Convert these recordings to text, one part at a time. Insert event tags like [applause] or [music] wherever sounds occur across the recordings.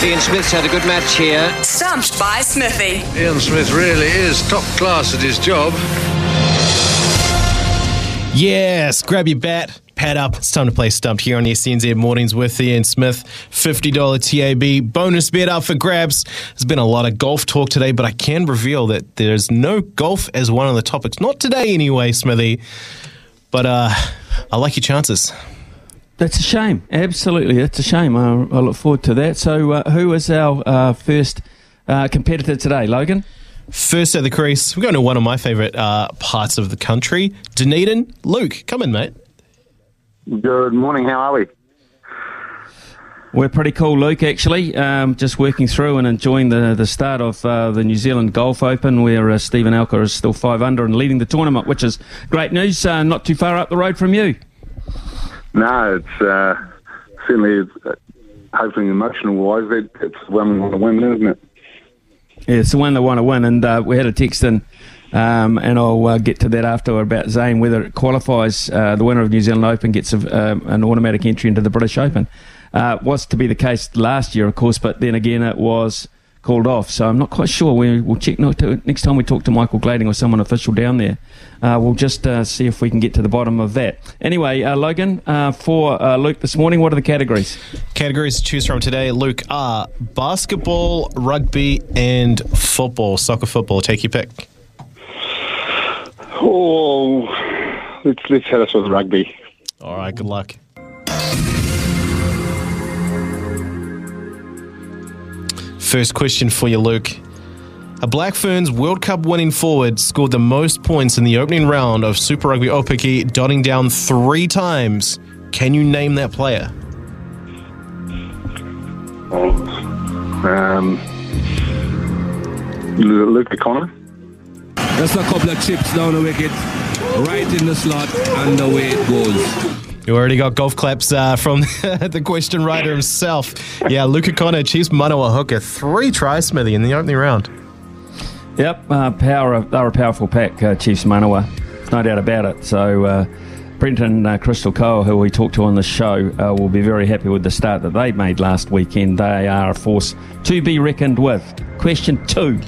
Ian Smith's had a good match here. Stumped by Smithy. Ian Smith really is top class at his job. Yes, grab your bat, pad up. It's time to play Stumped here on the SENZ Mornings with Ian Smith. $50 TAB bonus bet up for grabs. There's been a lot of golf talk today, but I can reveal that there's no golf as one of the topics. Not today, anyway, Smithy. But uh, I like your chances. That's a shame. Absolutely, that's a shame. I, I look forward to that. So, uh, who is our uh, first uh, competitor today, Logan? First at the crease, we're going to one of my favourite uh, parts of the country, Dunedin. Luke, come in, mate. Good morning. How are we? We're pretty cool, Luke, actually. Um, just working through and enjoying the, the start of uh, the New Zealand Golf Open, where uh, Steven Alker is still five under and leading the tournament, which is great news. Uh, not too far up the road from you. No, it's uh, certainly, uh, hopefully, emotional wise, it's one we want to win, isn't it? Yeah, it's the one want to win, and uh, we had a text in, um, and I'll uh, get to that after about Zane whether it qualifies. Uh, the winner of New Zealand Open gets a, um, an automatic entry into the British Open. Uh, was to be the case last year, of course, but then again it was called off. So I'm not quite sure. We, will check next time we talk to Michael Glading or someone official down there. Uh, we'll just uh, see if we can get to the bottom of that. Anyway, uh, Logan, uh, for uh, Luke this morning, what are the categories? Categories to choose from today, Luke, are basketball, rugby, and football. Soccer football. Take your pick. Oh, let's, let's hit us with rugby. All right, good luck. First question for you, Luke. A Black Ferns World Cup winning forward scored the most points in the opening round of Super Rugby Aupiki, dotting down three times. Can you name that player? Oh, um, Luka Connor. That's a couple of chips down the wicket, right in the slot, and away it goes. You already got golf claps uh, from [laughs] the question writer himself. Yeah, Luka Connor, Chiefs Manawa hooker, three tries, Smithy, in the opening round. Yep, uh, power. They're a powerful pack, uh, Chiefs Manawa. No doubt about it. So, uh, Brenton uh, Crystal Cole, who we talked to on the show, uh, will be very happy with the start that they made last weekend. They are a force to be reckoned with. Question two.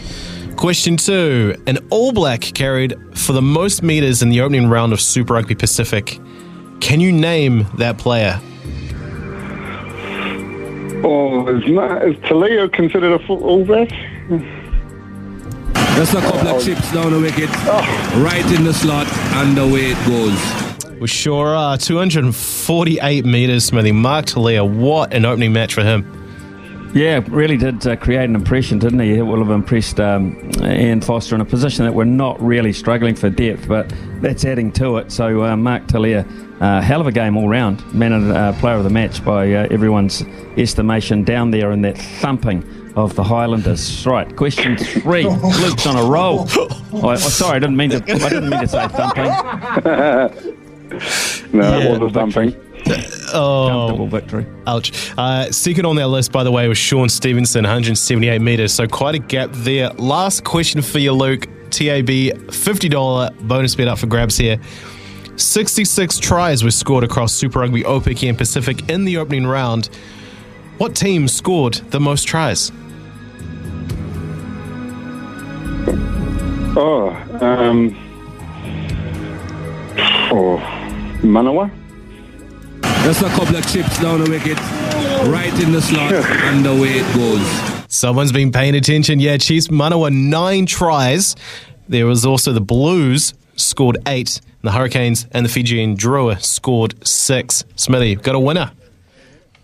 Question two. An All Black carried for the most metres in the opening round of Super Rugby Pacific. Can you name that player? Oh, is, not, is Toledo considered a full All Black? Just a couple of oh. chips down the wicket, oh. right in the slot, and away it goes. We sure uh, are. 248 metres, Smithy. Mark Telea, what an opening match for him. Yeah, really did uh, create an impression, didn't he? It will have impressed um, Ian Foster in a position that we're not really struggling for depth, but that's adding to it. So, uh, Mark Telea, uh, hell of a game all round. Man and uh, player of the match by uh, everyone's estimation down there in that thumping of the Highlanders. Right, question three. [laughs] Luke's on a roll. [laughs] Oh, oh, sorry, I didn't mean to. I didn't mean to say thumping. [laughs] no, yeah, it was a thumping. Oh, Comfortable victory. Ouch. Uh, second on that list, by the way, was Shaun Stevenson, 178 metres. So quite a gap there. Last question for you, Luke. TAB, $50 bonus bet up for grabs here. 66 tries were scored across Super Rugby Aupiki and Pacific in the opening round. What team scored the most tries? Oh, um, oh, Manawa. Just a couple of chips down the wicket, right in the slot, [laughs] and away it goes. Someone's been paying attention. Yeah, Chiefs Manawa nine tries. There was also the Blues scored eight. The Hurricanes and the Fijian Drua scored six. Smithy, we've got a winner.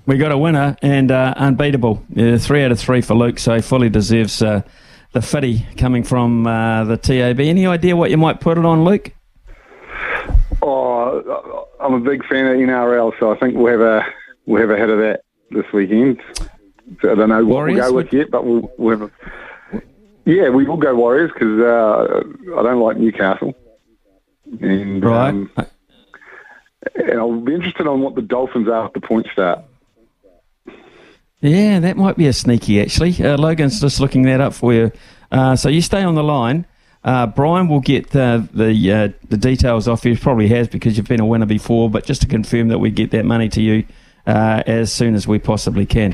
We got a winner and uh, unbeatable. Yeah, three out of three for Luke, so he fully deserves uh, the fitty coming from uh, the TAB. Any idea what you might put it on, Luke? Oh, I'm a big fan of NRL, so I think we'll have a we'll have a hit of that. this weekend. So I don't know what we'll go with yet, but we'll, we'll have a, yeah, we will go Warriors because uh, I don't like Newcastle. And, Right. um, and I'll be interested on what the Dolphins are at the point start. Yeah, that might be a sneaky actually. Uh, Logan's just looking that up for you. Uh, so you stay on the line. Uh, Brian will get uh, the uh, the details off you. Probably has because you've been a winner before. But just to confirm that we get that money to you uh, as soon as we possibly can.